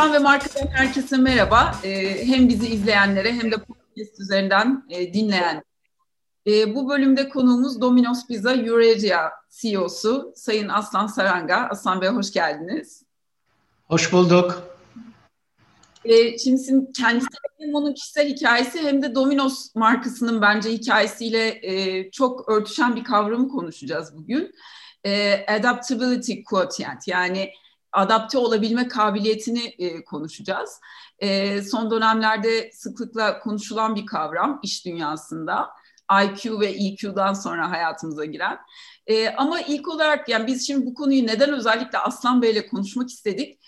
İnsan ve markadan herkese merhaba. Ee, hem bizi izleyenlere hem de podcast üzerinden e, dinleyen. E, bu bölümde konuğumuz Domino's Pizza Eurasia CEO'su Sayın Aslan Saranga. Aslan Bey hoş geldiniz. Hoş bulduk. E, şimdi sizin kendisi hem onun kişisel hikayesi hem de Domino's markasının bence hikayesiyle e, çok örtüşen bir kavramı konuşacağız bugün. E, adaptability quotient yani adapte olabilme kabiliyetini e, konuşacağız. E, son dönemlerde sıklıkla konuşulan bir kavram iş dünyasında. IQ ve EQ'dan sonra hayatımıza giren. E, ama ilk olarak yani biz şimdi bu konuyu neden özellikle Aslan Bey'le konuşmak istedik?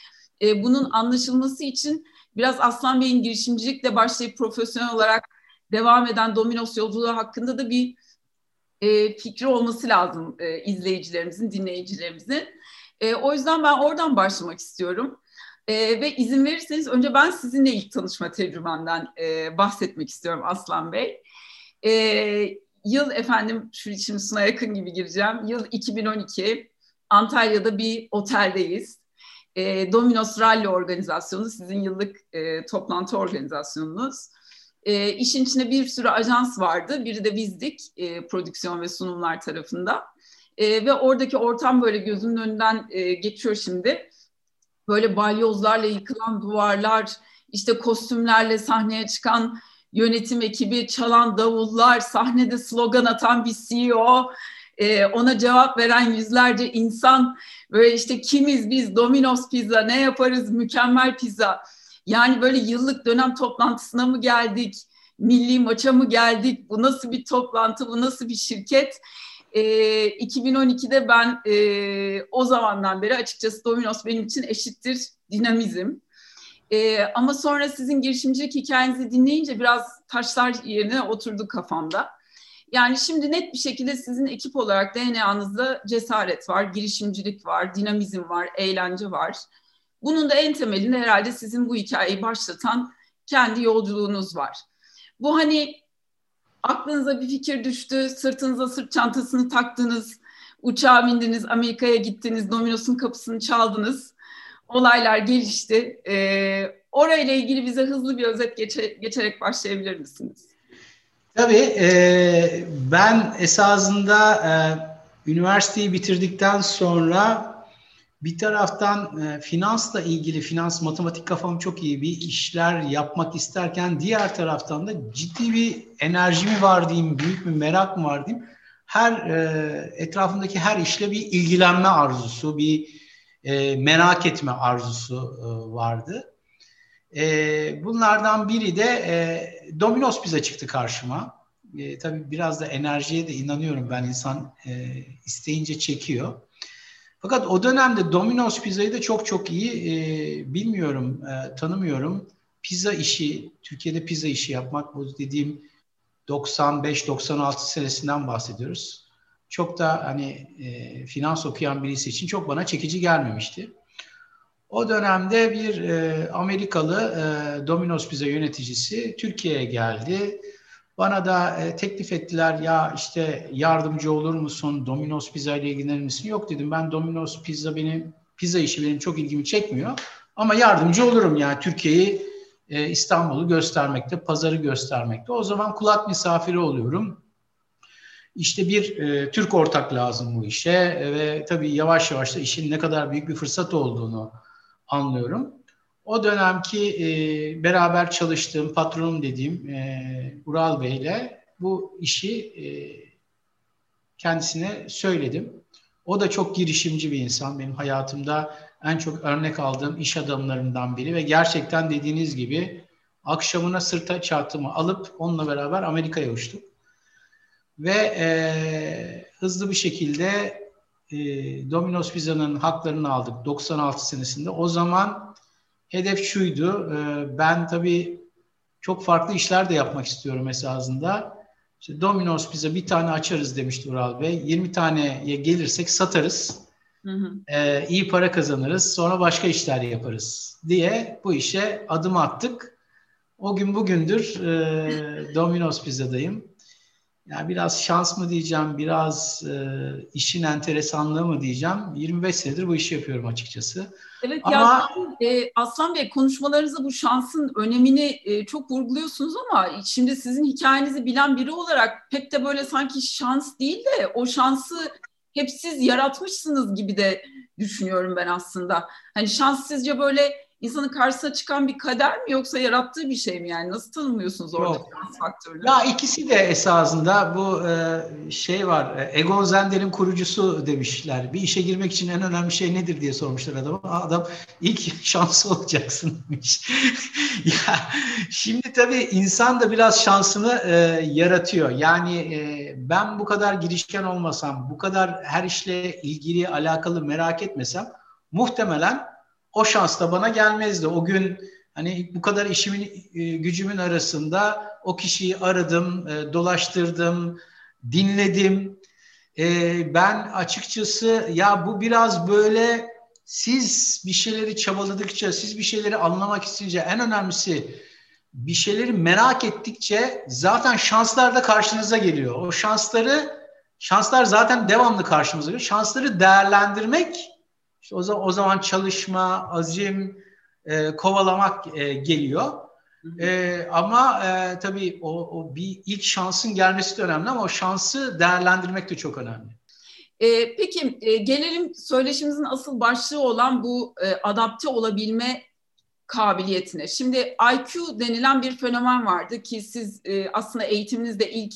E, bunun anlaşılması için biraz Aslan Bey'in girişimcilikle başlayıp profesyonel olarak devam eden Dominos yolculuğu hakkında da bir e, fikri olması lazım e, izleyicilerimizin, dinleyicilerimizin. E, o yüzden ben oradan başlamak istiyorum. E, ve izin verirseniz önce ben sizinle ilk tanışma tecrübemden e, bahsetmek istiyorum Aslan Bey. E, yıl efendim şu şimdi suna yakın gibi gireceğim. Yıl 2012 Antalya'da bir oteldeyiz. E, Domino's Rally organizasyonu sizin yıllık e, toplantı organizasyonunuz. E, işin içinde bir sürü ajans vardı. Biri de bizdik e, prodüksiyon ve sunumlar tarafında. E, ve oradaki ortam böyle gözümün önünden e, geçiyor şimdi. Böyle balyozlarla yıkılan duvarlar, işte kostümlerle sahneye çıkan yönetim ekibi, çalan davullar, sahnede slogan atan bir CEO, e, ona cevap veren yüzlerce insan, böyle işte kimiz biz, Domino's Pizza, ne yaparız, mükemmel pizza. Yani böyle yıllık dönem toplantısına mı geldik, milli maça mı geldik, bu nasıl bir toplantı, bu nasıl bir şirket? E, 2012'de ben e, o zamandan beri açıkçası Domino's benim için eşittir dinamizm. E, ama sonra sizin girişimcilik hikayenizi dinleyince biraz taşlar yerine oturdu kafamda. Yani şimdi net bir şekilde sizin ekip olarak DNA'nızda cesaret var, girişimcilik var, dinamizm var, eğlence var. Bunun da en temelinde herhalde sizin bu hikayeyi başlatan kendi yolculuğunuz var. Bu hani aklınıza bir fikir düştü, sırtınıza sırt çantasını taktınız, uçağa bindiniz, Amerika'ya gittiniz, Domino's'un kapısını çaldınız. Olaylar gelişti. Ee, orayla ilgili bize hızlı bir özet geçe, geçerek başlayabilir misiniz? Tabii. E, ben esasında e, üniversiteyi bitirdikten sonra bir taraftan e, finansla ilgili, finans, matematik kafam çok iyi bir işler yapmak isterken diğer taraftan da ciddi bir enerji mi var diyeyim, büyük bir merak mı var diyeyim. Her e, etrafındaki her işle bir ilgilenme arzusu, bir e, merak etme arzusu e, vardı. E, bunlardan biri de e, Domino's Pizza çıktı karşıma. E, tabii biraz da enerjiye de inanıyorum ben insan e, isteyince çekiyor. Fakat o dönemde Domino's pizzayı da çok çok iyi e, bilmiyorum, e, tanımıyorum. Pizza işi, Türkiye'de pizza işi yapmak bu dediğim 95-96 senesinden bahsediyoruz. Çok da hani e, finans okuyan birisi için çok bana çekici gelmemişti. O dönemde bir e, Amerikalı e, Domino's Pizza yöneticisi Türkiye'ye geldi bana da e, teklif ettiler ya işte yardımcı olur musun? Domino's Pizza ile ilgilenir misin? Yok dedim ben Domino's Pizza benim pizza işi benim çok ilgimi çekmiyor. Ama yardımcı olurum yani Türkiye'yi e, İstanbul'u göstermekte, pazarı göstermekte. O zaman kulak misafiri oluyorum. İşte bir e, Türk ortak lazım bu işe e, ve tabii yavaş yavaş da işin ne kadar büyük bir fırsat olduğunu anlıyorum. O dönemki e, beraber çalıştığım patronum dediğim e, Ural Bey ile bu işi e, kendisine söyledim. O da çok girişimci bir insan. Benim hayatımda en çok örnek aldığım iş adamlarından biri ve gerçekten dediğiniz gibi akşamına sırta çantımı alıp onunla beraber Amerika'ya uçtuk. Ve e, hızlı bir şekilde e, Domino's Pizza'nın haklarını aldık 96 senesinde. O zaman hedef şuydu. E, ben tabii çok farklı işler de yapmak istiyorum esasında. İşte Domino's Pizza bir tane açarız demişti Ural Bey. 20 taneye gelirsek satarız. Hı hı. E, iyi para kazanırız. Sonra başka işler yaparız diye bu işe adım attık. O gün bugündür e, Domino's Pizza'dayım. Yani biraz şans mı diyeceğim, biraz e, işin enteresanlığı mı diyeceğim. 25 senedir bu işi yapıyorum açıkçası. Evet ama ya e, Aslan Bey konuşmalarınızda bu şansın önemini e, çok vurguluyorsunuz ama şimdi sizin hikayenizi bilen biri olarak pek de böyle sanki şans değil de o şansı hep siz yaratmışsınız gibi de düşünüyorum ben aslında. Hani şans sizce böyle insanın karşısına çıkan bir kader mi yoksa yarattığı bir şey mi yani? Nasıl tanımlıyorsunuz orada şans faktörünü? Ya ikisi de esasında bu e, şey var. E, Egon Zender'in kurucusu demişler. Bir işe girmek için en önemli şey nedir diye sormuşlar adama. Adam ilk şanslı olacaksın demiş. ya şimdi tabii insan da biraz şansını e, yaratıyor. Yani e, ben bu kadar girişken olmasam, bu kadar her işle ilgili alakalı merak etmesem muhtemelen o şans da bana gelmezdi. O gün hani bu kadar işimin e, gücümün arasında o kişiyi aradım, e, dolaştırdım, dinledim. E, ben açıkçası ya bu biraz böyle siz bir şeyleri çabaladıkça, siz bir şeyleri anlamak isteyince en önemlisi bir şeyleri merak ettikçe zaten şanslar da karşınıza geliyor. O şansları şanslar zaten devamlı karşımıza geliyor. Şansları değerlendirmek işte o zaman, o zaman çalışma, azim, e, kovalamak e, geliyor. E, ama e, tabii o, o bir ilk şansın gelmesi de önemli ama o şansı değerlendirmek de çok önemli. E, peki e, gelelim söyleşimizin asıl başlığı olan bu e, adapte olabilme kabiliyetine. Şimdi IQ denilen bir fenomen vardı ki siz e, aslında eğitiminizde ilk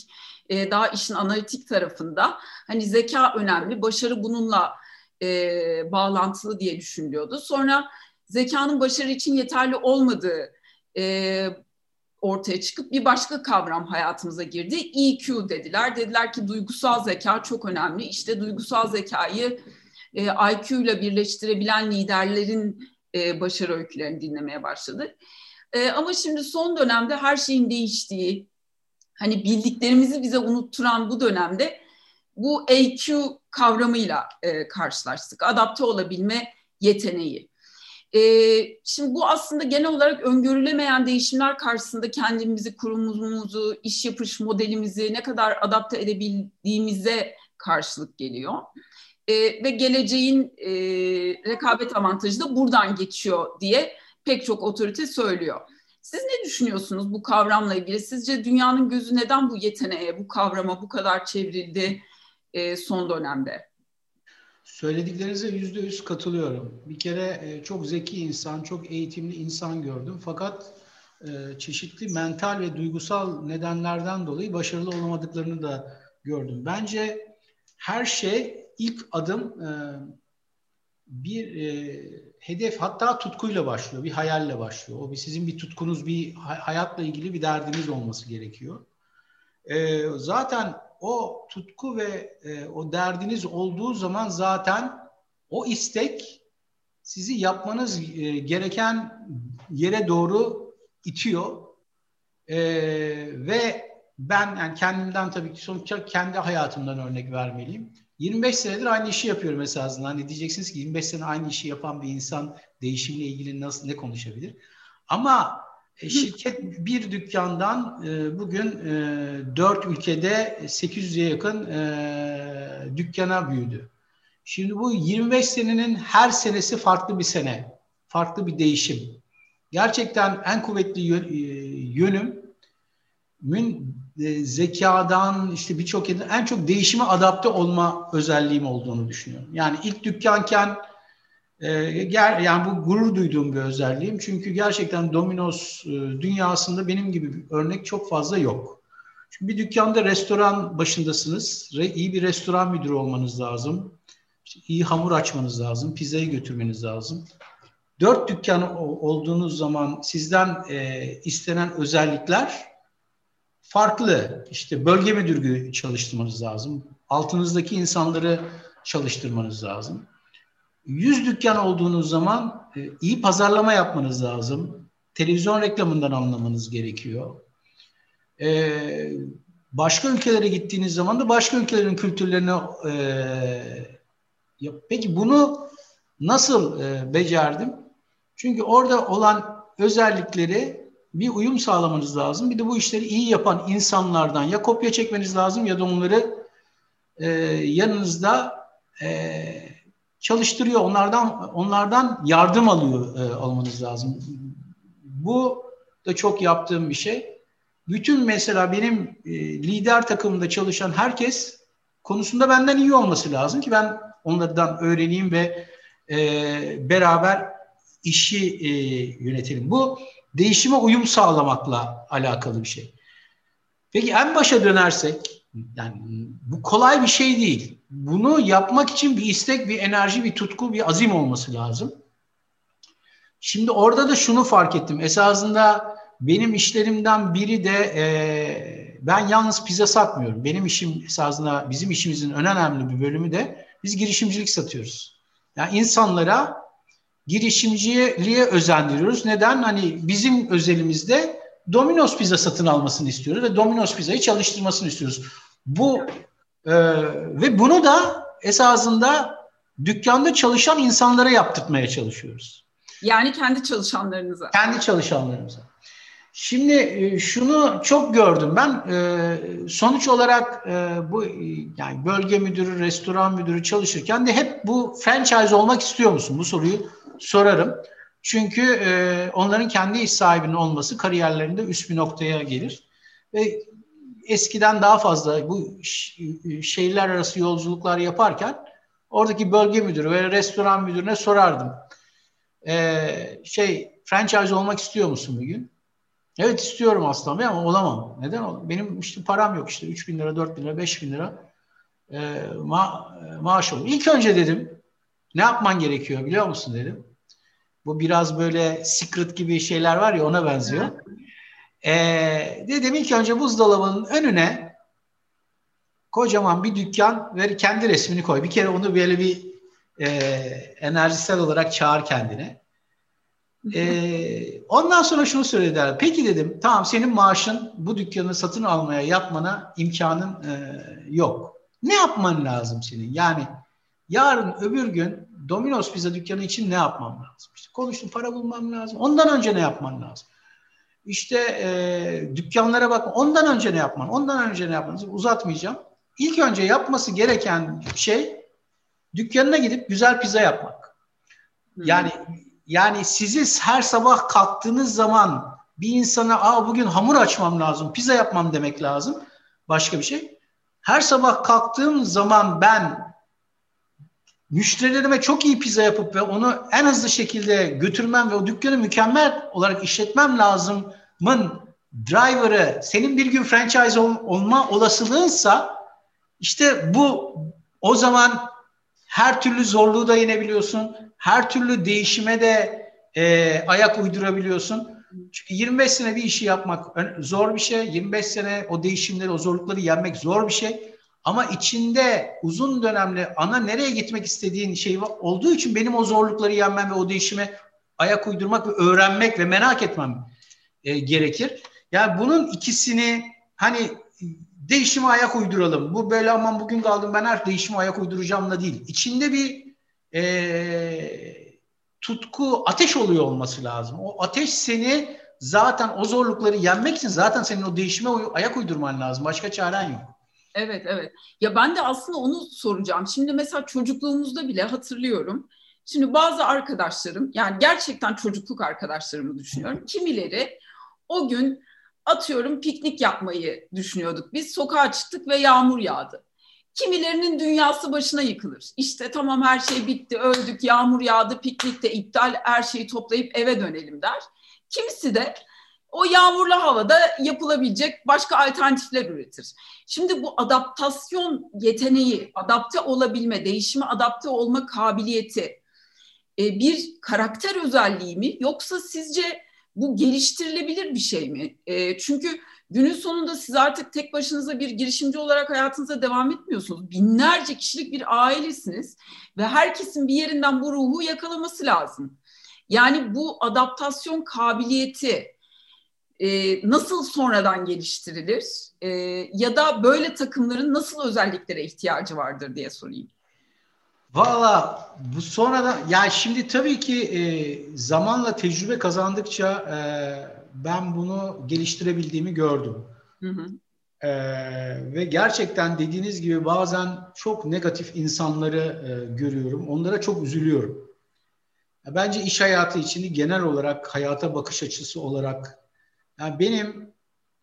e, daha işin analitik tarafında hani zeka önemli, başarı bununla e, bağlantılı diye düşünülüyordu. Sonra zekanın başarı için yeterli olmadığı e, ortaya çıkıp bir başka kavram hayatımıza girdi. EQ dediler. Dediler ki duygusal zeka çok önemli. İşte duygusal zekayı e, IQ ile birleştirebilen liderlerin e, başarı öykülerini dinlemeye başladık. E, ama şimdi son dönemde her şeyin değiştiği, hani bildiklerimizi bize unutturan bu dönemde bu AQ kavramıyla e, karşılaştık. Adapte olabilme yeteneği. E, şimdi bu aslında genel olarak öngörülemeyen değişimler karşısında kendimizi, kurumumuzu, iş yapış modelimizi ne kadar adapte edebildiğimize karşılık geliyor. E, ve geleceğin e, rekabet avantajı da buradan geçiyor diye pek çok otorite söylüyor. Siz ne düşünüyorsunuz bu kavramla ilgili? Sizce dünyanın gözü neden bu yeteneğe, bu kavrama bu kadar çevrildi? E, son dönemde. Söylediklerinize yüzde yüz katılıyorum. Bir kere e, çok zeki insan, çok eğitimli insan gördüm. Fakat e, çeşitli mental ve duygusal nedenlerden dolayı başarılı olamadıklarını da gördüm. Bence her şey ilk adım e, bir e, hedef hatta tutkuyla başlıyor, bir hayalle başlıyor. O bir sizin bir tutkunuz, bir hayatla ilgili bir derdiniz olması gerekiyor. E, zaten o tutku ve e, o derdiniz olduğu zaman zaten o istek sizi yapmanız e, gereken yere doğru itiyor. E, ve ben yani kendimden tabii ki sonuçta kendi hayatımdan örnek vermeliyim. 25 senedir aynı işi yapıyorum esasında. Hani diyeceksiniz ki 25 sene aynı işi yapan bir insan değişimle ilgili nasıl ne konuşabilir? Ama şirket bir dükkandan e, bugün e, dört ülkede 800'e yakın dükkana büyüdü. Şimdi bu 25 senenin her senesi farklı bir sene, farklı bir değişim. Gerçekten en kuvvetli yönüm mün zekadan işte birçok en çok değişime adapte olma özelliğim olduğunu düşünüyorum. Yani ilk dükkanken e, yani bu gurur duyduğum bir özelliğim. Çünkü gerçekten Domino's e, dünyasında benim gibi bir örnek çok fazla yok. Çünkü bir dükkanda restoran başındasınız. İyi bir restoran müdürü olmanız lazım. İşte iyi hamur açmanız lazım. Pizzayı götürmeniz lazım. Dört dükkan olduğunuz zaman sizden e, istenen özellikler farklı. İşte bölge müdürü çalıştırmanız lazım. Altınızdaki insanları çalıştırmanız lazım. 100 dükkan olduğunuz zaman e, iyi pazarlama yapmanız lazım. Televizyon reklamından anlamanız gerekiyor. E, başka ülkelere gittiğiniz zaman da başka ülkelerin kültürlerini e, peki bunu nasıl becerdim? Çünkü orada olan özellikleri bir uyum sağlamanız lazım. Bir de bu işleri iyi yapan insanlardan ya kopya çekmeniz lazım ya da onları e, yanınızda e, çalıştırıyor. Onlardan onlardan yardım alıyor e, almanız lazım. Bu da çok yaptığım bir şey. Bütün mesela benim e, lider takımında çalışan herkes konusunda benden iyi olması lazım ki ben onlardan öğreneyim ve e, beraber işi e, yönetelim. Bu değişime uyum sağlamakla alakalı bir şey. Peki en başa dönersek, yani bu kolay bir şey değil. Bunu yapmak için bir istek, bir enerji, bir tutku, bir azim olması lazım. Şimdi orada da şunu fark ettim. Esasında benim işlerimden biri de e, ben yalnız pizza satmıyorum. Benim işim esasında bizim işimizin önemli bir bölümü de biz girişimcilik satıyoruz. Yani insanlara girişimciliğe özendiriyoruz. Neden? Hani bizim özelimizde Domino's pizza satın almasını istiyoruz ve Domino's pizzayı çalıştırmasını istiyoruz. Bu e, ve bunu da esasında dükkanda çalışan insanlara yaptırmaya çalışıyoruz. Yani kendi çalışanlarınıza. Kendi çalışanlarımıza. Şimdi e, şunu çok gördüm ben. E, sonuç olarak e, bu yani bölge müdürü, restoran müdürü çalışırken de hep bu franchise olmak istiyor musun? Bu soruyu sorarım. Çünkü onların kendi iş sahibinin olması kariyerlerinde üst bir noktaya gelir. Ve eskiden daha fazla bu şehirler arası yolculuklar yaparken oradaki bölge müdürü ve restoran müdürüne sorardım. şey franchise olmak istiyor musun bugün? Evet istiyorum aslında ama olamam. Neden olamam? Benim işte param yok işte 3 bin lira, 4 bin lira, 5 bin lira e, ma maaş olur. İlk önce dedim ne yapman gerekiyor biliyor musun dedim. Bu biraz böyle secret gibi şeyler var ya ona benziyor. E, dedim ilk önce buzdolabının önüne kocaman bir dükkan ve kendi resmini koy. Bir kere onu böyle bir e, enerjisel olarak çağır kendine. Ee, ondan sonra şunu söylediler. Peki dedim tamam senin maaşın bu dükkanı satın almaya yapmana imkanın e, yok. Ne yapman lazım senin? Yani yarın öbür gün Domino's pizza dükkanı için ne yapmam lazım? İşte konuştum para bulmam lazım. Ondan önce ne yapman lazım? İşte e, dükkanlara bak. Ondan önce ne yapman? Ondan önce ne yapman lazım? Uzatmayacağım. İlk önce yapması gereken şey dükkanına gidip güzel pizza yapmak. Yani yani sizi her sabah kalktığınız zaman bir insana Aa, bugün hamur açmam lazım, pizza yapmam demek lazım. Başka bir şey. Her sabah kalktığım zaman ben müşterilerime çok iyi pizza yapıp ve onu en hızlı şekilde götürmem ve o dükkanı mükemmel olarak işletmem lazımın driver'ı senin bir gün franchise ol, olma olasılığınsa işte bu o zaman her türlü zorluğu da yenebiliyorsun her türlü değişime de e, ayak uydurabiliyorsun. Çünkü 25 sene bir işi yapmak zor bir şey. 25 sene o değişimleri, o zorlukları yenmek zor bir şey. Ama içinde uzun dönemli ana nereye gitmek istediğin şey olduğu için benim o zorlukları yenmem ve o değişime ayak uydurmak ve öğrenmek ve merak etmem e, gerekir. Yani bunun ikisini hani değişime ayak uyduralım. Bu böyle aman bugün kaldım ben her değişime ayak uyduracağımla değil. İçinde bir e, tutku ateş oluyor olması lazım. O ateş seni zaten o zorlukları yenmek için zaten senin o değişime ayak uydurman lazım. Başka çaren yok. Evet evet. Ya ben de aslında onu soracağım. Şimdi mesela çocukluğumuzda bile hatırlıyorum. Şimdi bazı arkadaşlarım yani gerçekten çocukluk arkadaşlarımı düşünüyorum. Kimileri o gün atıyorum piknik yapmayı düşünüyorduk. Biz sokağa çıktık ve yağmur yağdı. Kimilerinin dünyası başına yıkılır. İşte tamam her şey bitti, öldük, yağmur yağdı, piknik de iptal, her şeyi toplayıp eve dönelim der. Kimisi de o yağmurlu havada yapılabilecek başka alternatifler üretir. Şimdi bu adaptasyon yeteneği, adapte olabilme, değişime adapte olma kabiliyeti e, bir karakter özelliği mi yoksa sizce bu geliştirilebilir bir şey mi? E, çünkü Günün sonunda siz artık tek başınıza bir girişimci olarak hayatınıza devam etmiyorsunuz. Binlerce kişilik bir ailesiniz ve herkesin bir yerinden bu ruhu yakalaması lazım. Yani bu adaptasyon kabiliyeti e, nasıl sonradan geliştirilir e, ya da böyle takımların nasıl özelliklere ihtiyacı vardır diye sorayım. Valla bu sonradan ya şimdi tabii ki e, zamanla tecrübe kazandıkça e, ben bunu geliştirebildiğimi gördüm. Hı hı. Ee, ve gerçekten dediğiniz gibi bazen çok negatif insanları e, görüyorum. Onlara çok üzülüyorum. Bence iş hayatı içinde genel olarak hayata bakış açısı olarak yani benim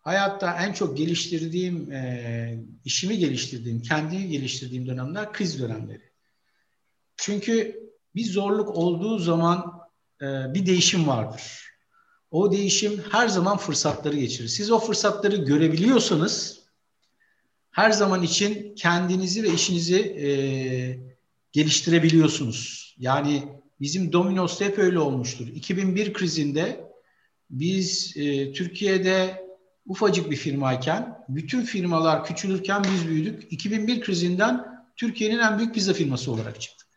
hayatta en çok geliştirdiğim, e, işimi geliştirdiğim, kendimi geliştirdiğim dönemler kriz dönemleri. Çünkü bir zorluk olduğu zaman e, bir değişim vardır. O değişim her zaman fırsatları geçirir. Siz o fırsatları görebiliyorsanız her zaman için kendinizi ve işinizi e, geliştirebiliyorsunuz. Yani bizim Domino's'ta hep öyle olmuştur. 2001 krizinde biz e, Türkiye'de ufacık bir firmayken, bütün firmalar küçülürken biz büyüdük. 2001 krizinden Türkiye'nin en büyük pizza firması olarak çıktık.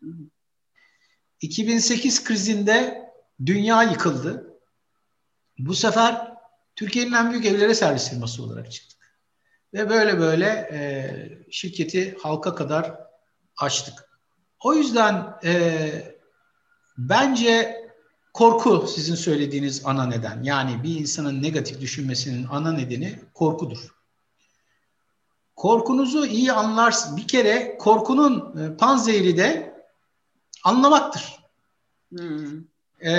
2008 krizinde dünya yıkıldı. Bu sefer Türkiye'nin en büyük evlere servis firması olarak çıktık. Ve böyle böyle e, şirketi halka kadar açtık. O yüzden e, bence korku sizin söylediğiniz ana neden. Yani bir insanın negatif düşünmesinin ana nedeni korkudur. Korkunuzu iyi anlarsın. Bir kere korkunun e, panzehri de anlamaktır. Hmm. Ee,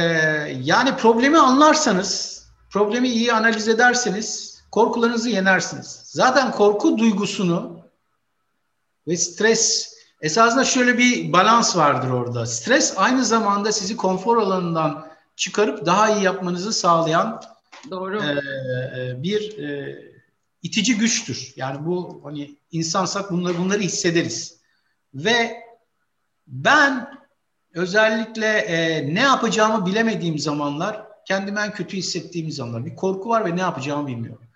yani problemi anlarsanız, problemi iyi analiz ederseniz korkularınızı yenersiniz. Zaten korku duygusunu ve stres esasında şöyle bir balans vardır orada. Stres aynı zamanda sizi konfor alanından çıkarıp daha iyi yapmanızı sağlayan Doğru. E, bir e, itici güçtür. Yani bu hani insansak bunları bunları hissederiz. Ve ben özellikle e, ne yapacağımı bilemediğim zamanlar, kendimi en kötü hissettiğim zamanlar. Bir korku var ve ne yapacağımı bilmiyorum.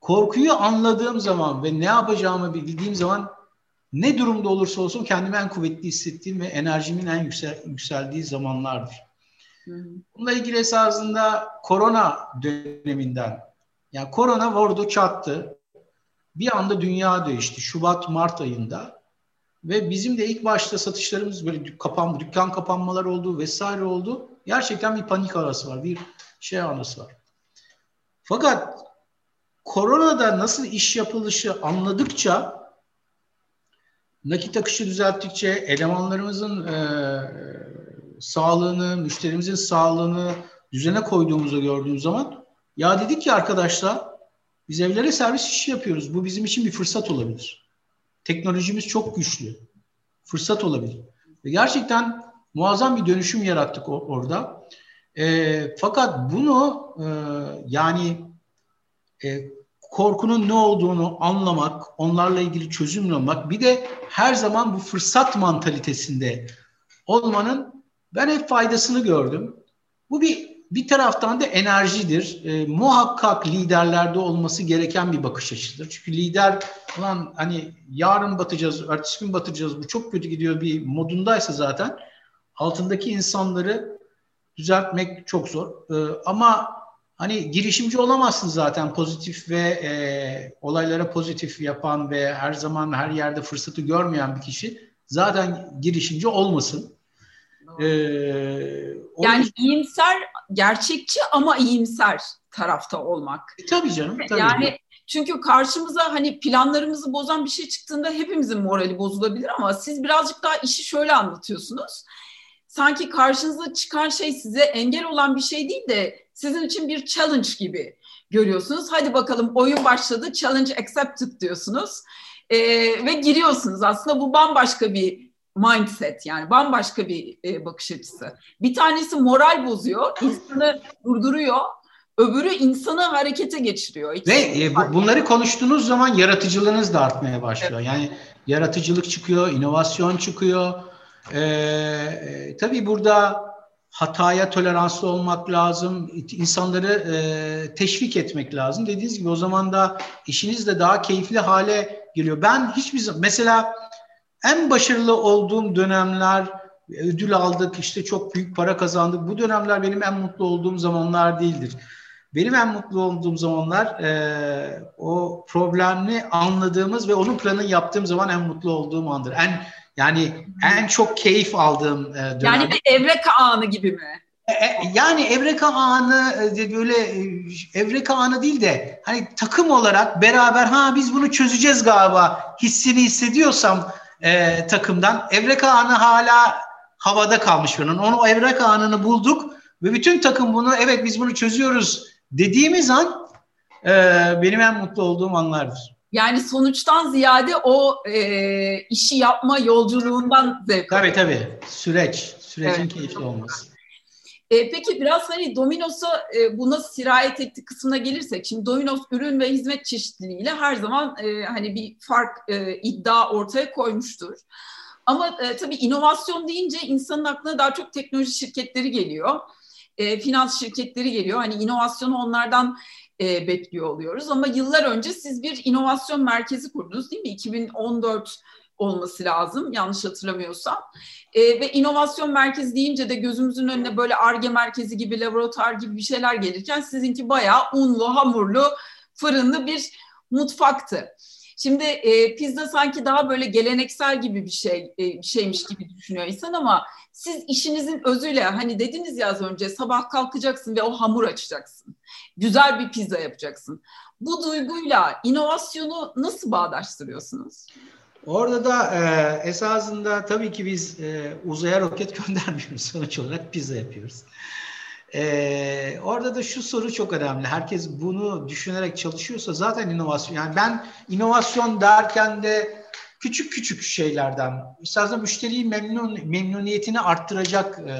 Korkuyu anladığım zaman ve ne yapacağımı bildiğim zaman ne durumda olursa olsun kendimi en kuvvetli hissettiğim ve enerjimin en yüksel, yükseldiği zamanlardır. Bununla ilgili esasında korona döneminden, yani korona vurdu çattı. Bir anda dünya değişti. Şubat, Mart ayında. Ve bizim de ilk başta satışlarımız böyle kapan, dükkan kapanmalar oldu vesaire oldu. Gerçekten bir panik arası var, bir şey anası var. Fakat koronada nasıl iş yapılışı anladıkça nakit akışı düzelttikçe elemanlarımızın e, sağlığını, müşterimizin sağlığını düzene koyduğumuzu gördüğüm zaman ya dedik ki arkadaşlar biz evlere servis işi yapıyoruz. Bu bizim için bir fırsat olabilir. Teknolojimiz çok güçlü. Fırsat olabilir. Ve gerçekten muazzam bir dönüşüm yarattık orada. E, fakat bunu e, yani e, korkunun ne olduğunu anlamak, onlarla ilgili çözüm bulmak, bir de her zaman bu fırsat mantalitesinde olmanın ben hep faydasını gördüm. Bu bir bir taraftan da enerjidir. E, muhakkak liderlerde olması gereken bir bakış açısıdır. Çünkü lider ulan hani yarın batacağız, ertesi gün batacağız, bu çok kötü gidiyor bir modundaysa zaten altındaki insanları düzeltmek çok zor. E, ama hani girişimci olamazsın zaten pozitif ve e, olaylara pozitif yapan ve her zaman her yerde fırsatı görmeyen bir kişi zaten girişimci olmasın. Ee, yani yüzden... iyimser, gerçekçi ama iyimser tarafta olmak. E, tabii canım. Tabii. Yani çünkü karşımıza hani planlarımızı bozan bir şey çıktığında hepimizin morali bozulabilir ama siz birazcık daha işi şöyle anlatıyorsunuz. Sanki karşınıza çıkan şey size engel olan bir şey değil de sizin için bir challenge gibi görüyorsunuz. Hadi bakalım oyun başladı, challenge accepted diyorsunuz. Ee, ve giriyorsunuz. Aslında bu bambaşka bir mindset yani bambaşka bir e, bakış açısı. Bir tanesi moral bozuyor, insanı durduruyor. Öbürü insanı harekete geçiriyor. İki Ve e, bu, bunları konuştuğunuz zaman yaratıcılığınız da artmaya başlıyor. Evet. Yani yaratıcılık çıkıyor, inovasyon çıkıyor. Ee, e, tabii burada hataya toleranslı olmak lazım, insanları e, teşvik etmek lazım. Dediğiniz gibi o zaman da işiniz de daha keyifli hale geliyor. Ben hiçbir zaman mesela en başarılı olduğum dönemler ödül aldık, işte çok büyük para kazandık. Bu dönemler benim en mutlu olduğum zamanlar değildir. Benim en mutlu olduğum zamanlar e, o problemini anladığımız ve onun planını yaptığım zaman en mutlu olduğum andır. En yani en çok keyif aldığım e, dönem. Yani bir evrek anı gibi mi? E, e, yani Evreka anı e, böyle Evreka anı değil de hani takım olarak beraber ha biz bunu çözeceğiz galiba hissini hissediyorsam e, takımdan Evreka anı hala havada kalmış bunun. Onu Evreka anını bulduk ve bütün takım bunu evet biz bunu çözüyoruz dediğimiz an e, benim en mutlu olduğum anlardır. Yani sonuçtan ziyade o e, işi yapma yolculuğundan zevk Tabii tabii. Süreç. Sürecin evet. keyifli olması. E, peki biraz hani Domino's'a e, bu nasıl sirayet etti kısmına gelirsek, şimdi Domino's ürün ve hizmet çeşitliliğiyle her zaman e, hani bir fark e, iddia ortaya koymuştur. Ama e, tabii inovasyon deyince insanın aklına daha çok teknoloji şirketleri geliyor. E, finans şirketleri geliyor. Hani inovasyonu onlardan e, bekliyor oluyoruz. Ama yıllar önce siz bir inovasyon merkezi kurdunuz değil mi? 2014 olması lazım yanlış hatırlamıyorsam. E, ve inovasyon merkezi deyince de gözümüzün önüne böyle ARGE merkezi gibi, laboratuvar gibi bir şeyler gelirken sizinki bayağı unlu, hamurlu, fırınlı bir mutfaktı. Şimdi e, pizza sanki daha böyle geleneksel gibi bir şey e, şeymiş gibi düşünüyor insan ama siz işinizin özüyle hani dediniz ya az önce sabah kalkacaksın ve o hamur açacaksın. Güzel bir pizza yapacaksın. Bu duyguyla inovasyonu nasıl bağdaştırıyorsunuz? Orada da e, esasında tabii ki biz e, uzaya roket göndermiyoruz. Sonuç olarak pizza yapıyoruz. E, orada da şu soru çok önemli. Herkes bunu düşünerek çalışıyorsa zaten inovasyon. Yani ben inovasyon derken de küçük küçük şeylerden, esasında müşteriyi memnun memnuniyetini arttıracak e,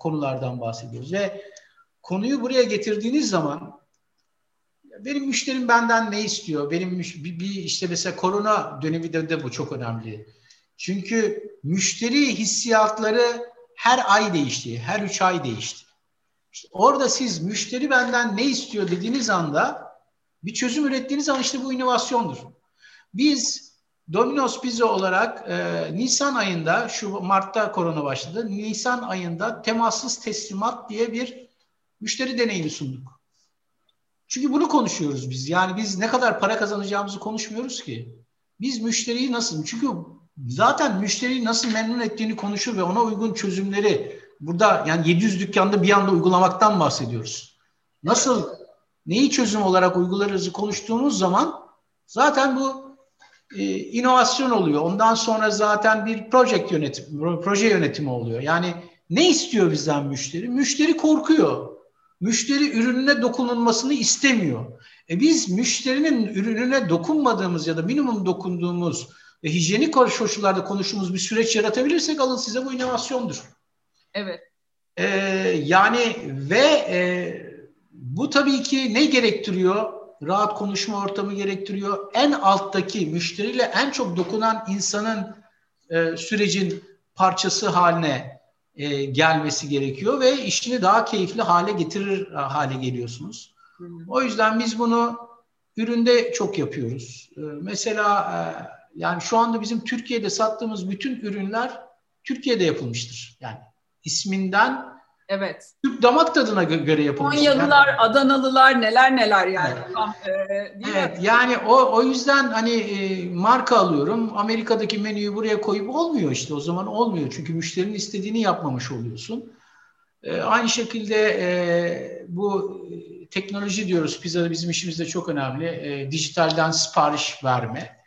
konulardan bahsediyoruz. Ve konuyu buraya getirdiğiniz zaman benim müşterim benden ne istiyor? Benim bir, bir işte mesela korona döneminde de bu çok önemli. Çünkü müşteri hissiyatları her ay değişti, her üç ay değişti. İşte orada siz müşteri benden ne istiyor dediğiniz anda bir çözüm ürettiğiniz zaman işte bu inovasyondur. Biz Domino's Pizza olarak e, Nisan ayında, şu Mart'ta korona başladı. Nisan ayında temassız teslimat diye bir müşteri deneyimi sunduk. Çünkü bunu konuşuyoruz biz. Yani biz ne kadar para kazanacağımızı konuşmuyoruz ki. Biz müşteriyi nasıl? Çünkü zaten müşteriyi nasıl memnun ettiğini konuşur ve ona uygun çözümleri burada yani 700 dükkanda bir anda uygulamaktan bahsediyoruz. Nasıl neyi çözüm olarak uygularızı konuştuğumuz zaman zaten bu e, inovasyon oluyor. Ondan sonra zaten bir proje yönetim, proje yönetimi oluyor. Yani ne istiyor bizden müşteri? Müşteri korkuyor. Müşteri ürününe dokunulmasını istemiyor. E biz müşterinin ürününe dokunmadığımız ya da minimum dokunduğumuz ve hijyenik koşullarda konuştuğumuz bir süreç yaratabilirsek alın size bu inovasyondur. Evet. Ee, yani ve e, bu tabii ki ne gerektiriyor? Rahat konuşma ortamı gerektiriyor. En alttaki müşteriyle en çok dokunan insanın e, sürecin parçası haline e, gelmesi gerekiyor ve işini daha keyifli hale getirir hale geliyorsunuz. O yüzden biz bunu üründe çok yapıyoruz. E, mesela e, yani şu anda bizim Türkiye'de sattığımız bütün ürünler Türkiye'de yapılmıştır. Yani isminden Evet. Türk damak tadına göre yapılmış. Konyalılar, yani. Adanalılar neler neler yani. Evet, Tam, e, evet yani o, o yüzden hani e, marka alıyorum. Amerika'daki menüyü buraya koyup olmuyor işte. O zaman olmuyor. Çünkü müşterinin istediğini yapmamış oluyorsun. E, aynı şekilde e, bu e, teknoloji diyoruz. Pizza bizim işimizde çok önemli. E, dijitalden sipariş verme.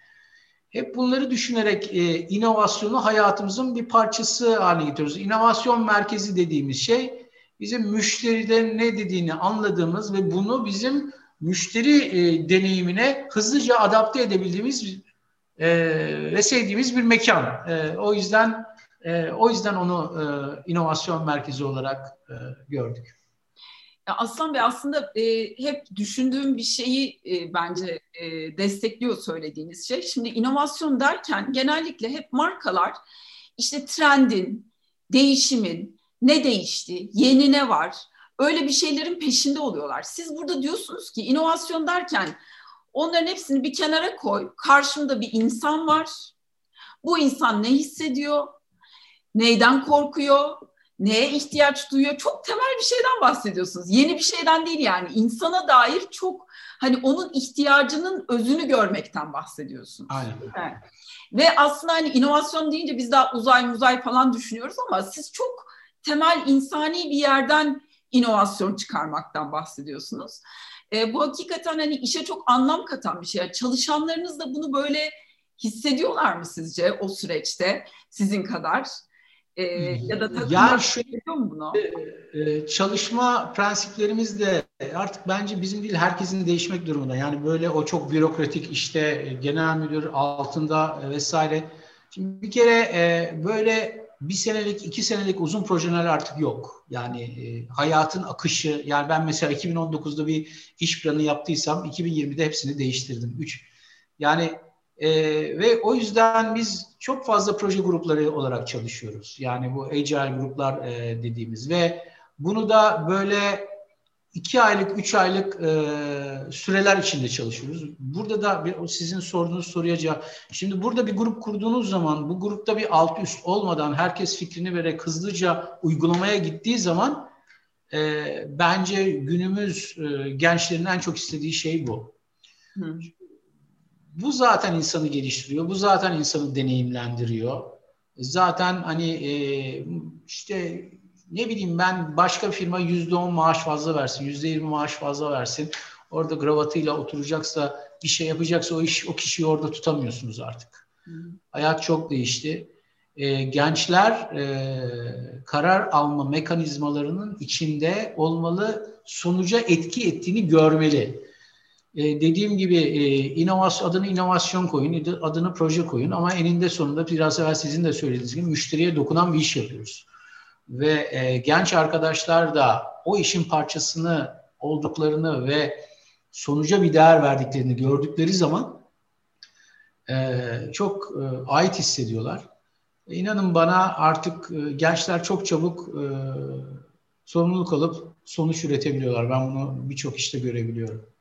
Hep bunları düşünerek e, inovasyonu hayatımızın bir parçası haline getiriyoruz. İnovasyon merkezi dediğimiz şey bizim müşteriden ne dediğini anladığımız ve bunu bizim müşteri e, deneyimine hızlıca adapte edebildiğimiz e, ve sevdiğimiz bir mekan. E, o yüzden e, o yüzden onu e, inovasyon merkezi olarak e, gördük. Aslan Bey aslında e, hep düşündüğüm bir şeyi e, bence e, destekliyor söylediğiniz şey. Şimdi inovasyon derken genellikle hep markalar işte trendin, değişimin, ne değişti, yeni ne var, öyle bir şeylerin peşinde oluyorlar. Siz burada diyorsunuz ki inovasyon derken onların hepsini bir kenara koy. Karşımda bir insan var. Bu insan ne hissediyor? Neyden korkuyor? Neye ihtiyaç duyuyor? Çok temel bir şeyden bahsediyorsunuz. Yeni bir şeyden değil yani. insana dair çok hani onun ihtiyacının özünü görmekten bahsediyorsunuz. Aynen. Evet. Ve aslında hani inovasyon deyince biz daha uzay uzay falan düşünüyoruz ama siz çok temel insani bir yerden inovasyon çıkarmaktan bahsediyorsunuz. E, bu hakikaten hani işe çok anlam katan bir şey. çalışanlarınız da bunu böyle hissediyorlar mı sizce o süreçte sizin kadar? Ee, ya da yani şöyle, bunu? E, e, çalışma prensiplerimiz de artık bence bizim değil herkesin değişmek durumunda. Yani böyle o çok bürokratik işte e, genel müdür altında vesaire. Şimdi bir kere böyle bir senelik, iki senelik uzun projeler artık yok. Yani hayatın akışı, yani ben mesela 2019'da bir iş planı yaptıysam 2020'de hepsini değiştirdim. Üç, yani e, ve o yüzden biz çok fazla proje grupları olarak çalışıyoruz. Yani bu agile gruplar e, dediğimiz ve bunu da böyle iki aylık, üç aylık e, süreler içinde çalışıyoruz. Burada da bir, sizin sorduğunuz soruya cevap. Şimdi burada bir grup kurduğunuz zaman bu grupta bir alt üst olmadan herkes fikrini vererek hızlıca uygulamaya gittiği zaman e, bence günümüz e, gençlerin en çok istediği şey bu. Hı. Bu zaten insanı geliştiriyor. Bu zaten insanı deneyimlendiriyor. Zaten hani e, işte ne bileyim ben başka firma yüzde on maaş fazla versin, yüzde yirmi maaş fazla versin. Orada gravatıyla oturacaksa, bir şey yapacaksa o iş o kişiyi orada tutamıyorsunuz artık. Hı. Hayat çok değişti. E, gençler e, karar alma mekanizmalarının içinde olmalı, sonuca etki ettiğini görmeli. E, dediğim gibi e, inovasyon adını inovasyon koyun, adını proje koyun ama eninde sonunda biraz evvel sizin de söylediğiniz gibi müşteriye dokunan bir iş yapıyoruz. Ve e, genç arkadaşlar da o işin parçasını olduklarını ve sonuca bir değer verdiklerini gördükleri zaman e, çok e, ait hissediyorlar. E, inanın bana artık e, gençler çok çabuk e, sorumluluk alıp sonuç üretebiliyorlar. Ben bunu birçok işte görebiliyorum.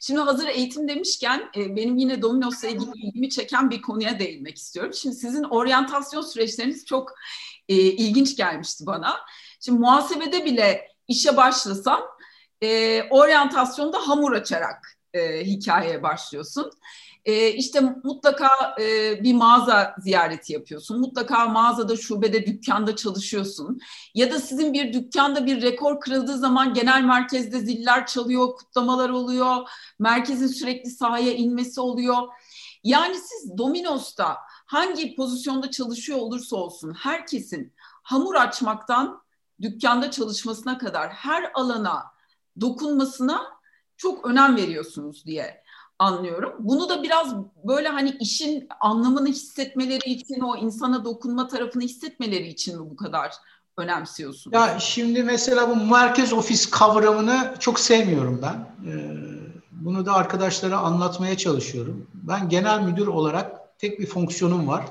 Şimdi hazır eğitim demişken e, benim yine Domino's'la ilgimi çeken bir konuya değinmek istiyorum. Şimdi sizin oryantasyon süreçleriniz çok e, ilginç gelmişti bana. Şimdi muhasebede bile işe başlasam e, oryantasyonda hamur açarak e, hikayeye başlıyorsun e, işte mutlaka e, bir mağaza ziyareti yapıyorsun. Mutlaka mağazada, şubede, dükkanda çalışıyorsun. Ya da sizin bir dükkanda bir rekor kırıldığı zaman genel merkezde ziller çalıyor, kutlamalar oluyor. Merkezin sürekli sahaya inmesi oluyor. Yani siz Domino's'ta hangi pozisyonda çalışıyor olursa olsun herkesin hamur açmaktan dükkanda çalışmasına kadar her alana dokunmasına çok önem veriyorsunuz diye anlıyorum. Bunu da biraz böyle hani işin anlamını hissetmeleri için, o insana dokunma tarafını hissetmeleri için mi bu kadar önemsiyorsunuz? Ya şimdi mesela bu merkez ofis kavramını çok sevmiyorum ben. Ee, bunu da arkadaşlara anlatmaya çalışıyorum. Ben genel müdür olarak tek bir fonksiyonum var.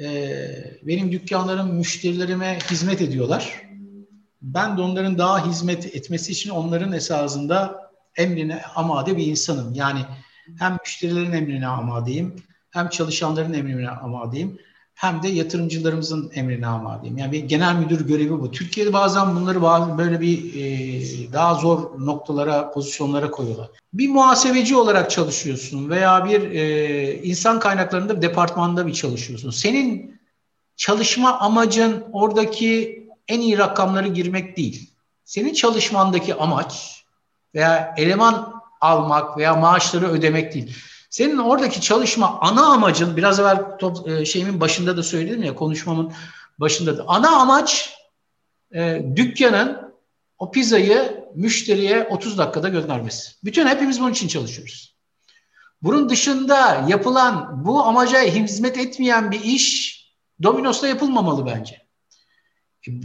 Ee, benim dükkanlarım müşterilerime hizmet ediyorlar. Ben de onların daha hizmet etmesi için onların esasında emrine amade bir insanım. Yani hem müşterilerin emrine amadeyim, hem çalışanların emrine amadeyim, hem de yatırımcılarımızın emrine amadeyim. Yani bir genel müdür görevi bu. Türkiye'de bazen bunları böyle bir e, daha zor noktalara, pozisyonlara koyuyorlar. Bir muhasebeci olarak çalışıyorsun veya bir e, insan kaynaklarında bir departmanda bir çalışıyorsun. Senin çalışma amacın oradaki en iyi rakamları girmek değil. Senin çalışmandaki amaç veya eleman almak veya maaşları ödemek değil. Senin oradaki çalışma ana amacın biraz evvel top, e, şeyimin başında da söyledim ya konuşmamın başında da ana amaç e, dükkanın o pizzayı müşteriye 30 dakikada göndermesi. Bütün hepimiz bunun için çalışıyoruz. Bunun dışında yapılan bu amaca hizmet etmeyen bir iş Domino's'ta yapılmamalı bence.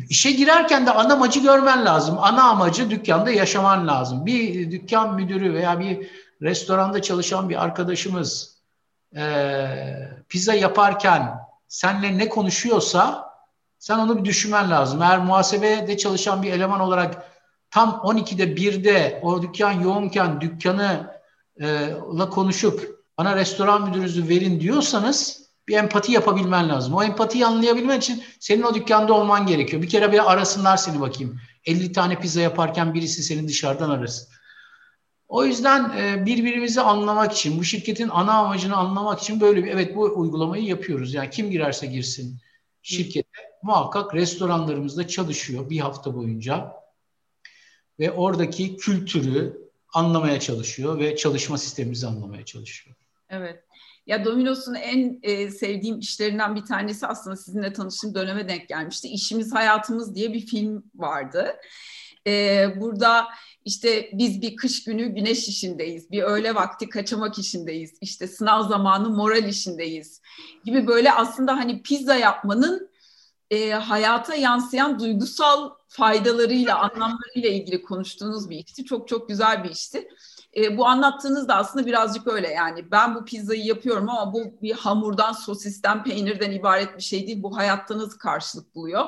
İşe girerken de ana amacı görmen lazım. Ana amacı dükkanda yaşaman lazım. Bir dükkan müdürü veya bir restoranda çalışan bir arkadaşımız e, pizza yaparken senle ne konuşuyorsa sen onu bir düşünmen lazım. Eğer muhasebede çalışan bir eleman olarak tam 12'de 1'de o dükkan yoğunken dükkanı e, la konuşup bana restoran müdürünüzü verin diyorsanız bir empati yapabilmen lazım. O empatiyi anlayabilmen için senin o dükkanda olman gerekiyor. Bir kere bir arasınlar seni bakayım. 50 tane pizza yaparken birisi seni dışarıdan arasın. O yüzden e, birbirimizi anlamak için, bu şirketin ana amacını anlamak için böyle bir evet bu uygulamayı yapıyoruz. Yani kim girerse girsin şirkete muhakkak restoranlarımızda çalışıyor bir hafta boyunca. ve oradaki kültürü anlamaya çalışıyor ve çalışma sistemimizi anlamaya çalışıyor. Evet. Ya Domino's'un en e, sevdiğim işlerinden bir tanesi aslında sizinle tanıştığım döneme denk gelmişti. İşimiz Hayatımız diye bir film vardı. E, burada işte biz bir kış günü güneş işindeyiz, bir öğle vakti kaçamak işindeyiz, işte sınav zamanı moral işindeyiz gibi böyle aslında hani pizza yapmanın e, hayata yansıyan duygusal faydalarıyla, anlamlarıyla ilgili konuştuğunuz bir işti. Çok çok güzel bir işti. E, bu anlattığınız da aslında birazcık öyle yani ben bu pizzayı yapıyorum ama bu bir hamurdan, sosisten, peynirden ibaret bir şey değil. Bu hayatta nasıl karşılık buluyor?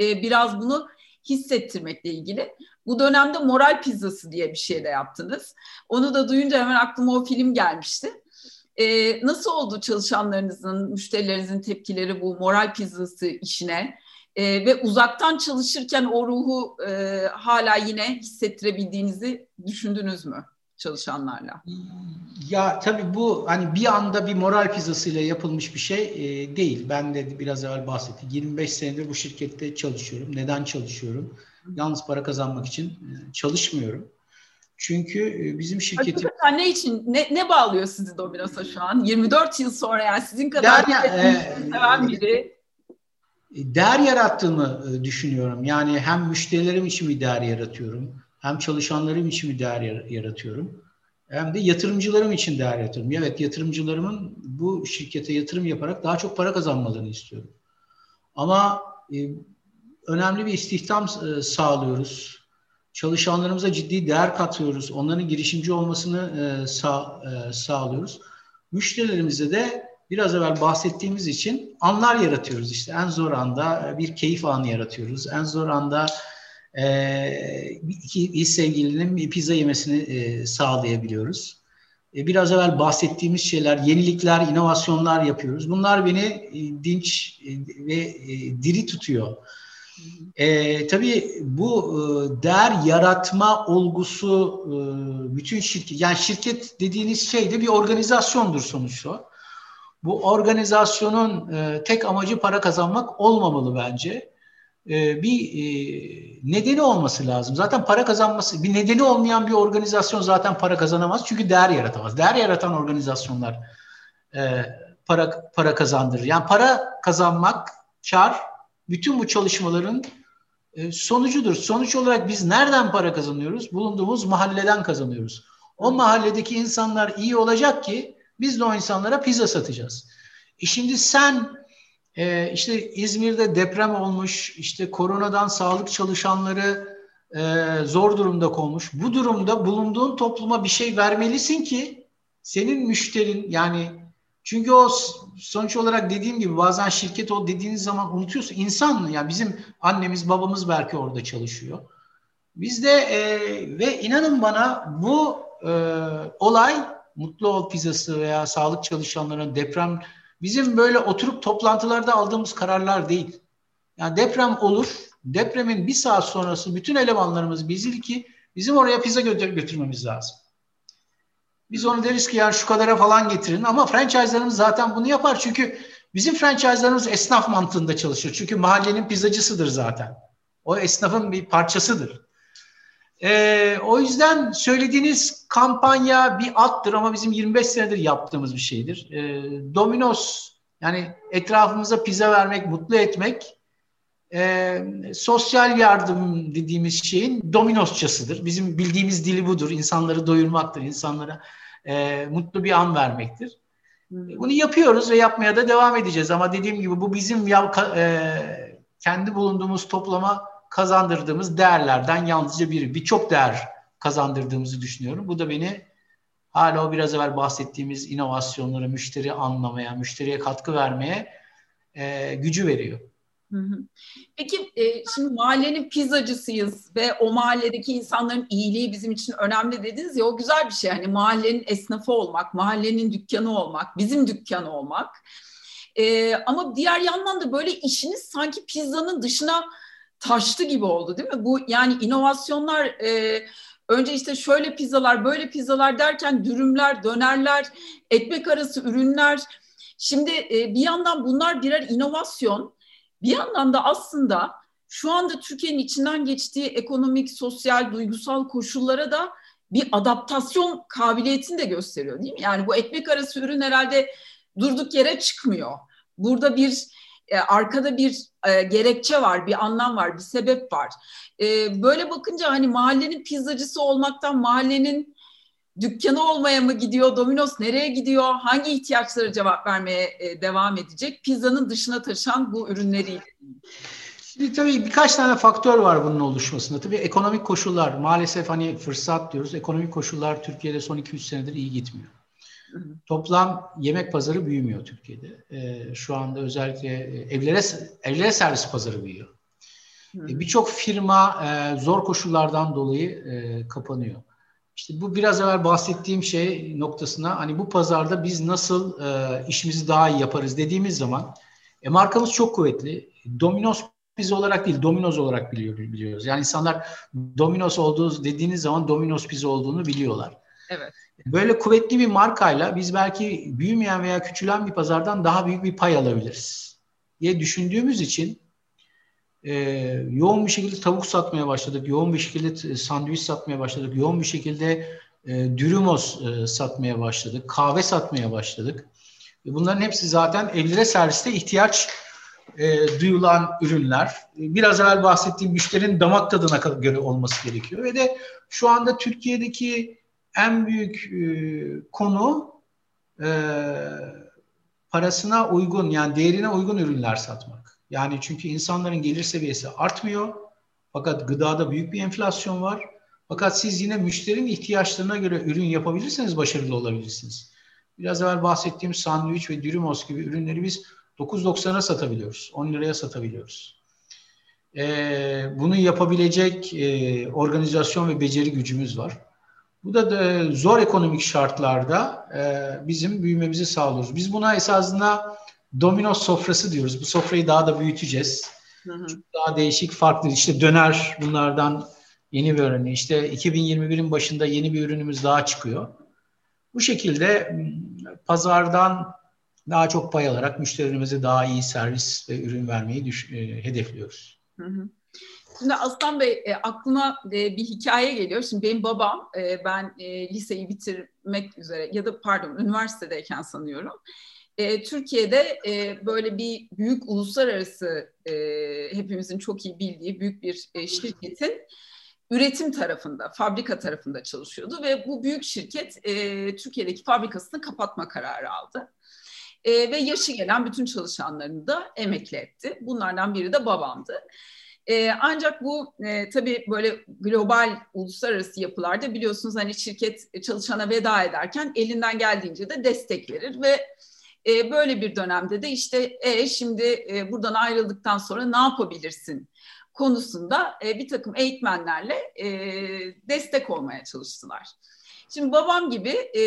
E, biraz bunu hissettirmekle ilgili. Bu dönemde moral pizzası diye bir şey de yaptınız. Onu da duyunca hemen aklıma o film gelmişti. E, nasıl oldu çalışanlarınızın, müşterilerinizin tepkileri bu moral pizzası işine? E, ve uzaktan çalışırken o ruhu e, hala yine hissettirebildiğinizi düşündünüz mü çalışanlarla? Ya tabii bu hani bir anda bir moral pizzasıyla yapılmış bir şey e, değil. Ben de biraz evvel bahsettim. 25 senedir bu şirkette çalışıyorum. Neden çalışıyorum? Yalnız para kazanmak için e, çalışmıyorum. Çünkü e, bizim şirketim... Hakikaten ne için, ne, ne bağlıyor sizi Domino's'a şu an? 24 yıl sonra yani sizin kadar değer, e, seven biri. E, değer yarattığımı düşünüyorum. Yani hem müşterilerim için bir değer yaratıyorum. Hem çalışanlarım için bir değer yaratıyorum. Hem de yatırımcılarım için değer yaratıyorum. Evet yatırımcılarımın bu şirkete yatırım yaparak daha çok para kazanmalarını istiyorum. Ama e, önemli bir istihdam e, sağlıyoruz çalışanlarımıza ciddi değer katıyoruz. Onların girişimci olmasını e, sağ, e, sağlıyoruz. Müşterilerimize de biraz evvel bahsettiğimiz için anlar yaratıyoruz. İşte en zor anda bir keyif anı yaratıyoruz. En zor anda e, iki, iki sevgilinin pizza yemesini e, sağlayabiliyoruz. E, biraz evvel bahsettiğimiz şeyler, yenilikler, inovasyonlar yapıyoruz. Bunlar beni e, dinç e, ve e, diri tutuyor. E, tabii bu e, değer yaratma olgusu e, bütün şirket, yani şirket dediğiniz şey de bir organizasyondur sonuçta. Bu organizasyonun e, tek amacı para kazanmak olmamalı bence. E, bir nedeni olması lazım. Zaten para kazanması, bir nedeni olmayan bir organizasyon zaten para kazanamaz. Çünkü değer yaratamaz. Değer yaratan organizasyonlar e, para para kazandırır. Yani para kazanmak, kar bütün bu çalışmaların e, sonucudur. Sonuç olarak biz nereden para kazanıyoruz? Bulunduğumuz mahalleden kazanıyoruz. O mahalledeki insanlar iyi olacak ki biz de o insanlara pizza satacağız. E şimdi sen e, işte İzmir'de deprem olmuş, işte koronadan sağlık çalışanları e, zor durumda konmuş. Bu durumda bulunduğun topluma bir şey vermelisin ki senin müşterin yani çünkü o sonuç olarak dediğim gibi bazen şirket o dediğiniz zaman unutuyorsun. İnsan ya bizim annemiz babamız belki orada çalışıyor. Biz de e, ve inanın bana bu e, olay Mutlu Ol Pizzası veya sağlık çalışanlarının deprem bizim böyle oturup toplantılarda aldığımız kararlar değil. Yani deprem olur. Depremin bir saat sonrası bütün elemanlarımız bizi ki bizim oraya pizza götür götürmemiz lazım. Biz onu deriz ki yani şu kadara falan getirin ama franchise'larımız zaten bunu yapar. Çünkü bizim franchise'larımız esnaf mantığında çalışıyor. Çünkü mahallenin pizzacısıdır zaten. O esnafın bir parçasıdır. Ee, o yüzden söylediğiniz kampanya bir attır ama bizim 25 senedir yaptığımız bir şeydir. Ee, Domino's yani etrafımıza pizza vermek, mutlu etmek e, sosyal yardım dediğimiz şeyin Domino'sçasıdır. Bizim bildiğimiz dili budur. İnsanları doyurmaktır, insanlara e, mutlu bir an vermektir. Bunu yapıyoruz ve yapmaya da devam edeceğiz. Ama dediğim gibi bu bizim ya, e, kendi bulunduğumuz toplama kazandırdığımız değerlerden yalnızca biri. Birçok değer kazandırdığımızı düşünüyorum. Bu da beni hala o biraz evvel bahsettiğimiz inovasyonları müşteri anlamaya, müşteriye katkı vermeye e, gücü veriyor. Peki e, şimdi mahallenin pizzacısıyız ve o mahalledeki insanların iyiliği bizim için önemli dediniz ya o güzel bir şey. Hani mahallenin esnafı olmak, mahallenin dükkanı olmak, bizim dükkanı olmak. E, ama diğer yandan da böyle işiniz sanki pizzanın dışına taştı gibi oldu değil mi? Bu yani inovasyonlar e, önce işte şöyle pizzalar, böyle pizzalar derken dürümler, dönerler, ekmek arası ürünler. Şimdi e, bir yandan bunlar birer inovasyon bir yandan da aslında şu anda Türkiye'nin içinden geçtiği ekonomik, sosyal, duygusal koşullara da bir adaptasyon kabiliyetini de gösteriyor değil mi? Yani bu ekmek arası ürün herhalde durduk yere çıkmıyor. Burada bir e, arkada bir e, gerekçe var, bir anlam var, bir sebep var. E, böyle bakınca hani mahallenin pizzacısı olmaktan mahallenin dükkanı olmaya mı gidiyor, Domino's nereye gidiyor, hangi ihtiyaçlara cevap vermeye e, devam edecek, pizzanın dışına taşan bu ürünleri. Şimdi tabii birkaç tane faktör var bunun oluşmasında. Tabii ekonomik koşullar, maalesef hani fırsat diyoruz, ekonomik koşullar Türkiye'de son 2-3 senedir iyi gitmiyor. Toplam yemek pazarı büyümüyor Türkiye'de. E, şu anda özellikle e, evlere evlere servis pazarı büyüyor. E, Birçok firma e, zor koşullardan dolayı e, kapanıyor. İşte bu biraz evvel bahsettiğim şey noktasına hani bu pazarda biz nasıl e, işimizi daha iyi yaparız dediğimiz zaman e, markamız çok kuvvetli. Domino's biz olarak değil, Domino's olarak biliyor, biliyoruz. Yani insanlar Domino's olduğu dediğiniz zaman Domino's pizza olduğunu biliyorlar. Evet. Böyle kuvvetli bir markayla biz belki büyümeyen veya küçülen bir pazardan daha büyük bir pay alabiliriz diye düşündüğümüz için e, yoğun bir şekilde tavuk satmaya başladık, yoğun bir şekilde sandviç satmaya başladık, yoğun bir şekilde e, dürümos e, satmaya başladık, kahve satmaya başladık. E, bunların hepsi zaten evlere serviste ihtiyaç e, duyulan ürünler. Biraz evvel bahsettiğim müşterinin damak tadına göre olması gerekiyor ve de şu anda Türkiye'deki en büyük e, konu e, parasına uygun yani değerine uygun ürünler satmak. Yani çünkü insanların gelir seviyesi artmıyor. Fakat gıdada büyük bir enflasyon var. Fakat siz yine müşterinin ihtiyaçlarına göre ürün yapabilirseniz başarılı olabilirsiniz. Biraz evvel bahsettiğim sandviç ve dürümos gibi ürünleri biz 9.90'a satabiliyoruz. 10 liraya satabiliyoruz. Ee, bunu yapabilecek e, organizasyon ve beceri gücümüz var. Bu da, da zor ekonomik şartlarda e, bizim büyümemizi sağlıyoruz. Biz buna esasında domino sofrası diyoruz. Bu sofrayı daha da büyüteceğiz. Hı hı. Daha değişik, farklı. İşte döner bunlardan yeni bir örneği. İşte 2021'in başında yeni bir ürünümüz daha çıkıyor. Bu şekilde pazardan daha çok pay alarak müşterilerimize daha iyi servis ve ürün vermeyi düş- e, hedefliyoruz. Hı hı. Şimdi Aslan Bey e, aklıma e, bir hikaye geliyor. Şimdi benim babam e, ben e, liseyi bitirmek üzere ya da pardon üniversitedeyken sanıyorum. E, Türkiye'de e, böyle bir büyük uluslararası e, hepimizin çok iyi bildiği büyük bir e, şirketin üretim tarafında, fabrika tarafında çalışıyordu ve bu büyük şirket e, Türkiye'deki fabrikasını kapatma kararı aldı. E, ve yaşı gelen bütün çalışanlarını da emekli etti. Bunlardan biri de babamdı. E, ancak bu e, tabii böyle global uluslararası yapılarda biliyorsunuz hani şirket çalışana veda ederken elinden geldiğince de destek verir ve e, böyle bir dönemde de işte e, şimdi e, buradan ayrıldıktan sonra ne yapabilirsin konusunda e, bir takım eğitmenlerle e, destek olmaya çalıştılar. Şimdi babam gibi e,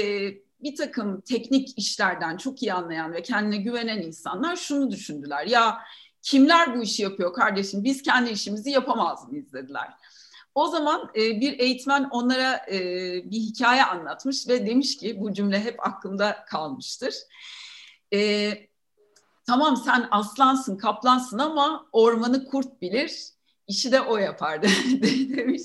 bir takım teknik işlerden çok iyi anlayan ve kendine güvenen insanlar şunu düşündüler. Ya kimler bu işi yapıyor kardeşim biz kendi işimizi yapamaz mıyız dediler. O zaman e, bir eğitmen onlara e, bir hikaye anlatmış ve demiş ki bu cümle hep aklımda kalmıştır. E, tamam sen aslansın, kaplansın ama ormanı kurt bilir, işi de o yapar demiş.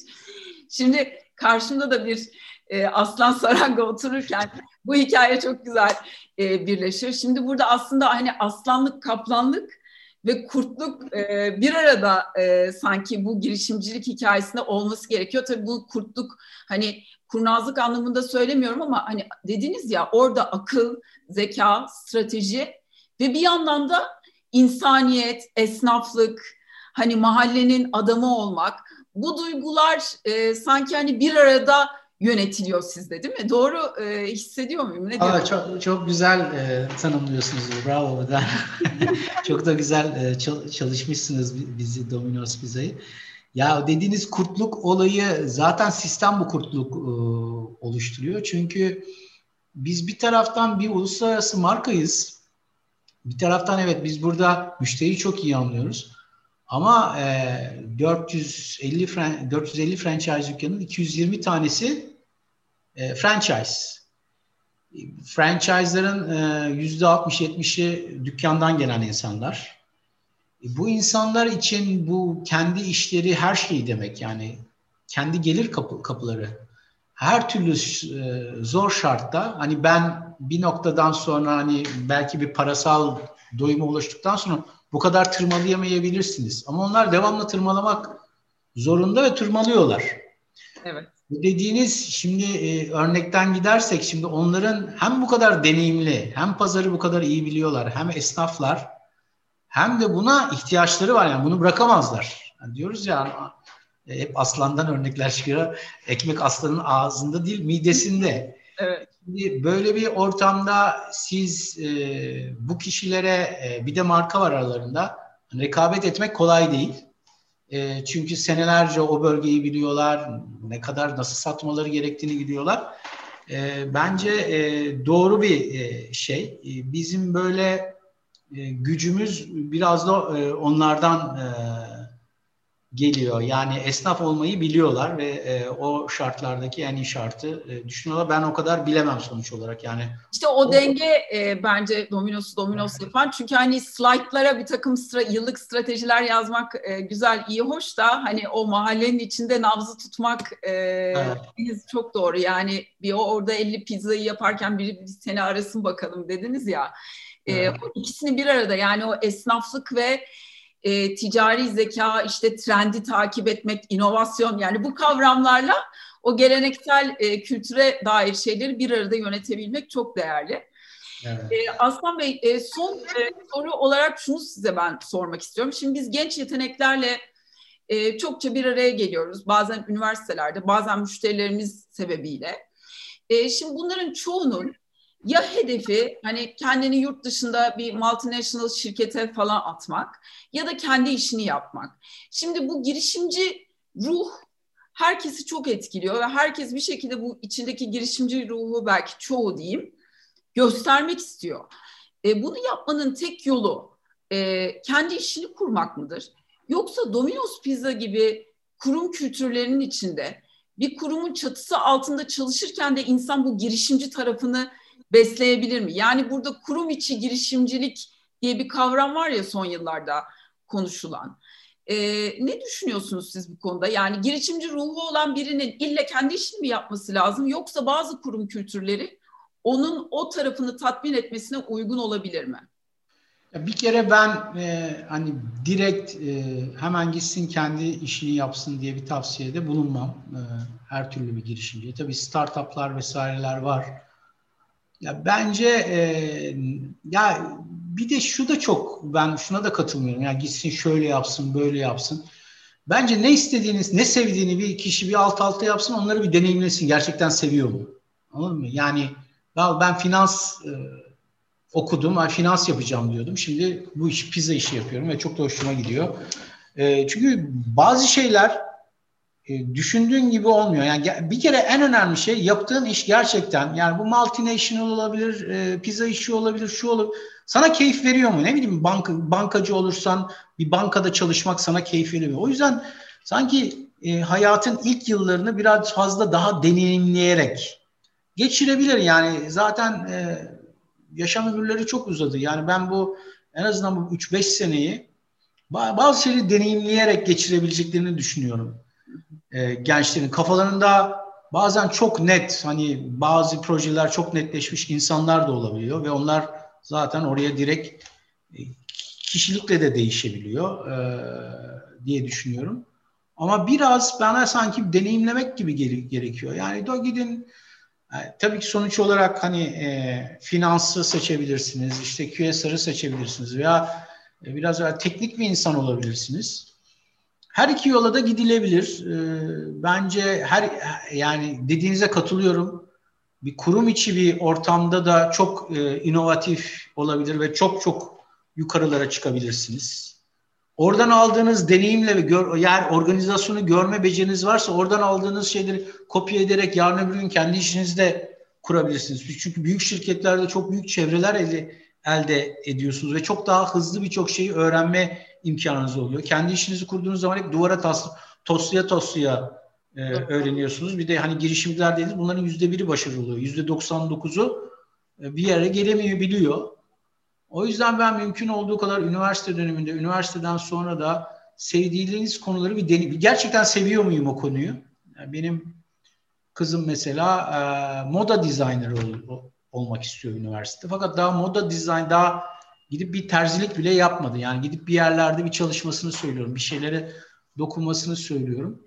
Şimdi karşımda da bir e, aslan saranga otururken bu hikaye çok güzel e, birleşir. Şimdi burada aslında hani aslanlık, kaplanlık ve kurtluk e, bir arada e, sanki bu girişimcilik hikayesinde olması gerekiyor. Tabii bu kurtluk hani kurnazlık anlamında söylemiyorum ama hani dediniz ya orada akıl, zeka, strateji ve bir yandan da insaniyet, esnaflık, hani mahallenin adamı olmak bu duygular e, sanki hani bir arada yönetiliyor sizde değil mi? Doğru e, hissediyor muyum? Ne Aa, çok çok güzel e, tanımlıyorsunuz. Bravo çok da güzel e, çalışmışsınız bizi Domino's Pizza'yı. Ya dediğiniz kurtluk olayı zaten sistem bu kurtluk e, oluşturuyor. Çünkü biz bir taraftan bir uluslararası markayız. Bir taraftan evet biz burada müşteriyi çok iyi anlıyoruz. Ama e, 450 450 franchise dükkanının 220 tanesi e, franchise. Franchise'ların e, yüzde 60-70'i dükkandan gelen insanlar. bu insanlar için bu kendi işleri her şey demek yani kendi gelir kapı, kapıları. Her türlü e, zor şartta hani ben bir noktadan sonra hani belki bir parasal doyuma ulaştıktan sonra bu kadar tırmalayamayabilirsiniz. Ama onlar devamlı tırmalamak zorunda ve tırmalıyorlar. Evet. Bu dediğiniz şimdi e, örnekten gidersek şimdi onların hem bu kadar deneyimli hem pazarı bu kadar iyi biliyorlar hem esnaflar hem de buna ihtiyaçları var yani bunu bırakamazlar. Yani diyoruz ya e, hep aslandan örnekler çıkıyor. Ekmek aslanın ağzında değil midesinde. Evet. Böyle bir ortamda siz e, bu kişilere e, bir de marka var aralarında rekabet etmek kolay değil. E, çünkü senelerce o bölgeyi biliyorlar, ne kadar nasıl satmaları gerektiğini biliyorlar. E, bence e, doğru bir e, şey. E, bizim böyle e, gücümüz biraz da e, onlardan e, geliyor. Yani esnaf olmayı biliyorlar ve e, o şartlardaki en iyi şartı e, düşünüyorlar. Ben o kadar bilemem sonuç olarak yani. İşte o, o denge e, bence Domino's Domino's evet. yapan. Çünkü hani slaytlara bir takım stra, yıllık stratejiler yazmak e, güzel, iyi, hoş da hani o mahallenin içinde nabzı tutmak e, evet. çok doğru. Yani bir o orada 50 pizzayı yaparken biri bir seni arasın bakalım dediniz ya. E, evet. o ikisini bir arada yani o esnaflık ve e, ticari zeka, işte trendi takip etmek, inovasyon yani bu kavramlarla o geleneksel e, kültüre dair şeyleri bir arada yönetebilmek çok değerli. Evet. E, Aslan Bey e, son e, soru olarak şunu size ben sormak istiyorum. Şimdi biz genç yeteneklerle e, çokça bir araya geliyoruz. Bazen üniversitelerde, bazen müşterilerimiz sebebiyle. E, şimdi bunların çoğunun ya hedefi hani kendini yurt dışında bir multinational şirkete falan atmak ya da kendi işini yapmak. Şimdi bu girişimci ruh herkesi çok etkiliyor ve herkes bir şekilde bu içindeki girişimci ruhu belki çoğu diyeyim göstermek istiyor. E, bunu yapmanın tek yolu e, kendi işini kurmak mıdır? Yoksa Domino's Pizza gibi kurum kültürlerinin içinde bir kurumun çatısı altında çalışırken de insan bu girişimci tarafını besleyebilir mi? Yani burada kurum içi girişimcilik diye bir kavram var ya son yıllarda konuşulan. Ee, ne düşünüyorsunuz siz bu konuda? Yani girişimci ruhu olan birinin ille kendi işini mi yapması lazım yoksa bazı kurum kültürleri onun o tarafını tatmin etmesine uygun olabilir mi? Bir kere ben e, hani direkt e, hemen gitsin kendi işini yapsın diye bir tavsiyede bulunmam. E, her türlü bir girişimci. Tabii startuplar vesaireler var. Ya bence e, ya bir de şu da çok ben şuna da katılmıyorum. Ya gitsin şöyle yapsın, böyle yapsın. Bence ne istediğiniz, ne sevdiğini bir kişi bir alt alta yapsın, onları bir deneyimlesin. Gerçekten seviyor mu? Anladın mı? Yani ben, ben finans e, okudum, ben finans yapacağım diyordum. Şimdi bu iş pizza işi yapıyorum ve çok da hoşuma gidiyor. E, çünkü bazı şeyler düşündüğün gibi olmuyor. Yani bir kere en önemli şey yaptığın iş gerçekten yani bu multinational olabilir, e, pizza işi olabilir, şu olabilir. Sana keyif veriyor mu? Ne bileyim banka, bankacı olursan bir bankada çalışmak sana keyif veriyor. O yüzden sanki e, hayatın ilk yıllarını biraz fazla daha deneyimleyerek geçirebilir. Yani zaten e, yaşam ömürleri çok uzadı. Yani ben bu en azından bu 3-5 seneyi bazı şeyleri deneyimleyerek geçirebileceklerini düşünüyorum e, gençlerin kafalarında bazen çok net hani bazı projeler çok netleşmiş insanlar da olabiliyor ve onlar zaten oraya direkt e, kişilikle de değişebiliyor e, diye düşünüyorum. Ama biraz bana sanki deneyimlemek gibi gerekiyor. Yani da gidin e, tabii ki sonuç olarak hani e, finansı seçebilirsiniz, işte QSR'ı seçebilirsiniz veya e, biraz daha teknik bir insan olabilirsiniz. Her iki yola da gidilebilir. Ee, bence her yani dediğinize katılıyorum. Bir kurum içi bir ortamda da çok e, inovatif olabilir ve çok çok yukarılara çıkabilirsiniz. Oradan aldığınız deneyimle ve gör, yani organizasyonu görme beceriniz varsa oradan aldığınız şeyleri kopya ederek yarın öbür gün kendi işinizde kurabilirsiniz. Çünkü büyük şirketlerde çok büyük çevreler elde, elde ediyorsunuz ve çok daha hızlı birçok şeyi öğrenme imkanınız oluyor. Kendi işinizi kurduğunuz zaman hep duvara tas, tosluya tosluya e, öğreniyorsunuz. Bir de hani girişimciler dediğiniz bunların yüzde biri başarılı oluyor. Yüzde 99'u e, bir yere gelemiyor biliyor. O yüzden ben mümkün olduğu kadar üniversite döneminde, üniversiteden sonra da sevdiğiniz konuları bir deneyim. Gerçekten seviyor muyum o konuyu? Yani benim kızım mesela e, moda designer ol, olmak istiyor üniversite. Fakat daha moda dizayn daha gidip bir terzilik bile yapmadı. Yani gidip bir yerlerde bir çalışmasını söylüyorum. Bir şeylere dokunmasını söylüyorum.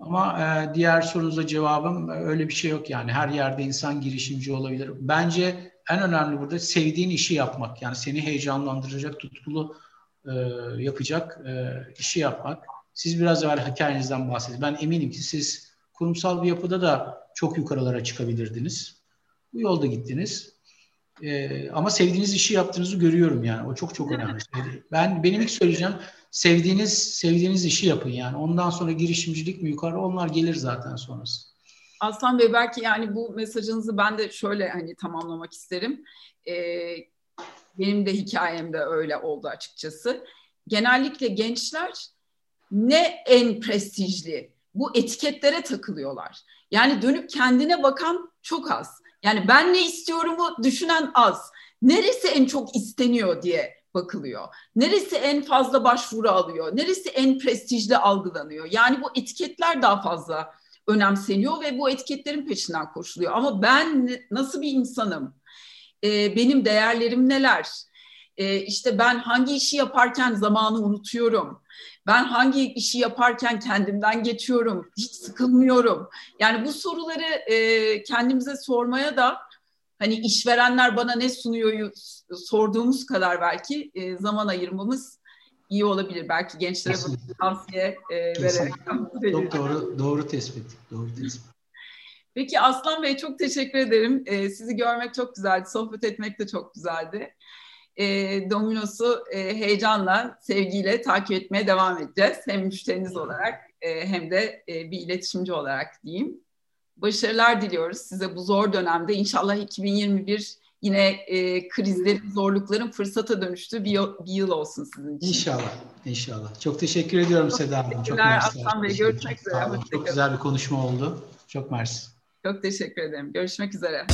Ama e, diğer sorunuza cevabım öyle bir şey yok yani. Her yerde insan girişimci olabilir. Bence en önemli burada sevdiğin işi yapmak. Yani seni heyecanlandıracak, tutkulu e, yapacak e, işi yapmak. Siz biraz evvel hikayenizden bahsedin. Ben eminim ki siz kurumsal bir yapıda da çok yukarılara çıkabilirdiniz. Bu yolda gittiniz. E, ama sevdiğiniz işi yaptığınızı görüyorum yani. O çok çok önemli. Ben benim ilk söyleyeceğim sevdiğiniz sevdiğiniz işi yapın yani. Ondan sonra girişimcilik mi yukarı onlar gelir zaten sonrası. Aslan Bey belki yani bu mesajınızı ben de şöyle hani tamamlamak isterim. Ee, benim de hikayemde öyle oldu açıkçası. Genellikle gençler ne en prestijli bu etiketlere takılıyorlar. Yani dönüp kendine bakan çok az. Yani ben ne istiyorumu düşünen az. Neresi en çok isteniyor diye bakılıyor. Neresi en fazla başvuru alıyor? Neresi en prestijli algılanıyor? Yani bu etiketler daha fazla önemseniyor ve bu etiketlerin peşinden koşuluyor. Ama ben nasıl bir insanım? Ee, benim değerlerim neler? Ee, işte ben hangi işi yaparken zamanı unutuyorum? Ben hangi işi yaparken kendimden geçiyorum? Hiç sıkılmıyorum. Yani bu soruları e, kendimize sormaya da hani işverenler bana ne sunuyor sorduğumuz kadar belki e, zaman ayırmamız iyi olabilir. Belki gençlere bunu tavsiye e, vererek. Çok doğru, doğru tespit. Doğru tespit. Peki Aslan Bey çok teşekkür ederim. E, sizi görmek çok güzeldi. Sohbet etmek de çok güzeldi. E, Domino's'u e, heyecanla, sevgiyle takip etmeye devam edeceğiz. Hem müşteriniz olarak e, hem de e, bir iletişimci olarak diyeyim. Başarılar diliyoruz size bu zor dönemde. İnşallah 2021 yine e, krizlerin, zorlukların fırsata dönüştüğü bir yıl, bir yıl olsun sizin için. İnşallah, inşallah. Çok teşekkür ediyorum çok Seda Hanım. Çok mersi. Aslan Bey, görüşmek üzere. Çok güzel bir konuşma oldu. Çok mersi. Çok teşekkür ederim. Görüşmek üzere.